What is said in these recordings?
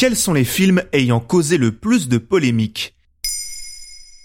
Quels sont les films ayant causé le plus de polémiques?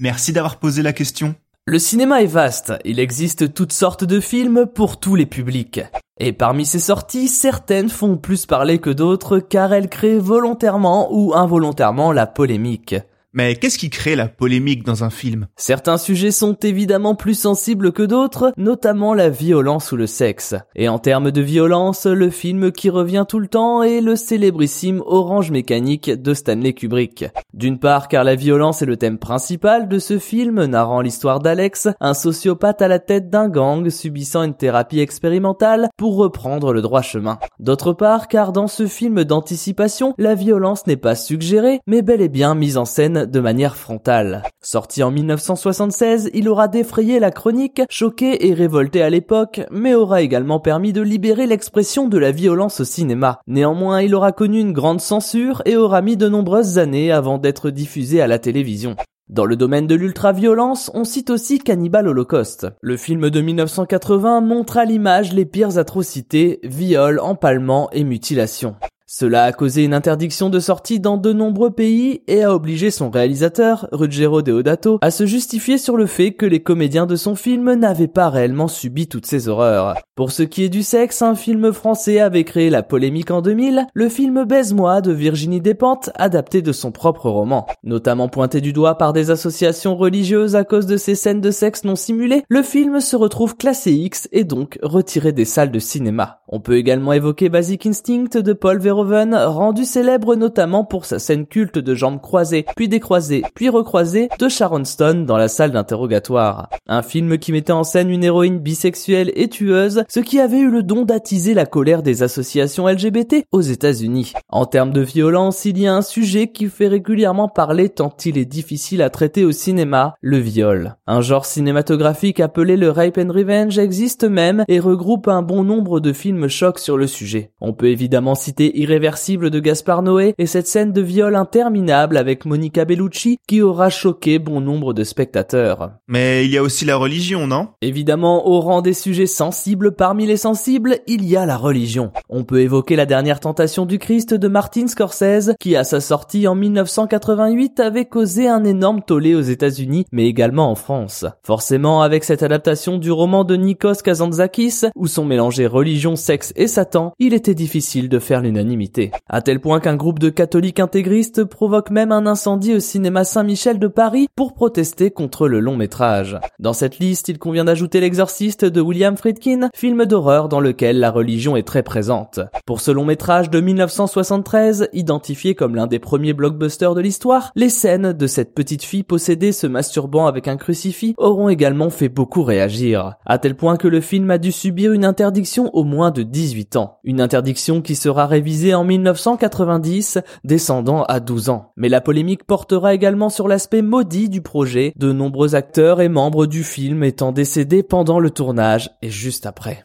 Merci d'avoir posé la question. Le cinéma est vaste, il existe toutes sortes de films pour tous les publics. Et parmi ces sorties, certaines font plus parler que d'autres car elles créent volontairement ou involontairement la polémique. Mais qu'est-ce qui crée la polémique dans un film? Certains sujets sont évidemment plus sensibles que d'autres, notamment la violence ou le sexe. Et en termes de violence, le film qui revient tout le temps est le célébrissime Orange Mécanique de Stanley Kubrick. D'une part car la violence est le thème principal de ce film narrant l'histoire d'Alex, un sociopathe à la tête d'un gang subissant une thérapie expérimentale pour reprendre le droit chemin. D'autre part car dans ce film d'anticipation, la violence n'est pas suggérée, mais bel et bien mise en scène de manière frontale. Sorti en 1976, il aura défrayé la chronique, choqué et révolté à l'époque, mais aura également permis de libérer l'expression de la violence au cinéma. Néanmoins, il aura connu une grande censure et aura mis de nombreuses années avant d'être diffusé à la télévision. Dans le domaine de l'ultra-violence, on cite aussi Cannibal Holocaust. Le film de 1980 montre à l'image les pires atrocités, viols, empalements et mutilations. Cela a causé une interdiction de sortie dans de nombreux pays et a obligé son réalisateur, Ruggero Deodato, à se justifier sur le fait que les comédiens de son film n'avaient pas réellement subi toutes ces horreurs. Pour ce qui est du sexe, un film français avait créé la polémique en 2000, le film Baise-moi de Virginie Despentes, adapté de son propre roman. Notamment pointé du doigt par des associations religieuses à cause de ces scènes de sexe non simulées, le film se retrouve classé X et donc retiré des salles de cinéma. On peut également évoquer Basic Instinct de Paul Verhoeven rendu célèbre notamment pour sa scène culte de jambes croisées, puis décroisées, puis recroisées de Sharon Stone dans la salle d'interrogatoire. Un film qui mettait en scène une héroïne bisexuelle et tueuse, ce qui avait eu le don d'attiser la colère des associations LGBT aux États-Unis. En termes de violence, il y a un sujet qui fait régulièrement parler tant il est difficile à traiter au cinéma, le viol. Un genre cinématographique appelé le rape and revenge existe même et regroupe un bon nombre de films chocs sur le sujet. On peut évidemment citer irréversible de Gaspard Noé et cette scène de viol interminable avec Monica Bellucci qui aura choqué bon nombre de spectateurs. Mais il y a aussi la religion, non? Évidemment, au rang des sujets sensibles parmi les sensibles, il y a la religion. On peut évoquer la dernière tentation du Christ de Martin Scorsese qui à sa sortie en 1988 avait causé un énorme tollé aux États-Unis mais également en France. Forcément, avec cette adaptation du roman de Nikos Kazantzakis où sont mélangés religion, sexe et Satan, il était difficile de faire l'unanimité à tel point qu'un groupe de catholiques intégristes provoque même un incendie au cinéma Saint-Michel de Paris pour protester contre le long métrage. Dans cette liste, il convient d'ajouter L'exorciste de William Friedkin, film d'horreur dans lequel la religion est très présente. Pour ce long métrage de 1973, identifié comme l'un des premiers blockbusters de l'histoire, les scènes de cette petite fille possédée se masturbant avec un crucifix auront également fait beaucoup réagir. À tel point que le film a dû subir une interdiction au moins de 18 ans. Une interdiction qui sera révisée en 1990, descendant à 12 ans. Mais la polémique portera également sur l'aspect maudit du projet, de nombreux acteurs et membres du film étant décédés pendant le tournage et juste après.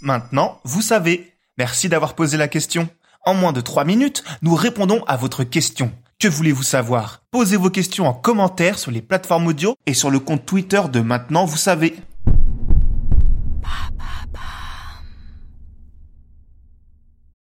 Maintenant, vous savez. Merci d'avoir posé la question. En moins de 3 minutes, nous répondons à votre question. Que voulez-vous savoir? Posez vos questions en commentaire sur les plateformes audio et sur le compte Twitter de Maintenant, vous savez.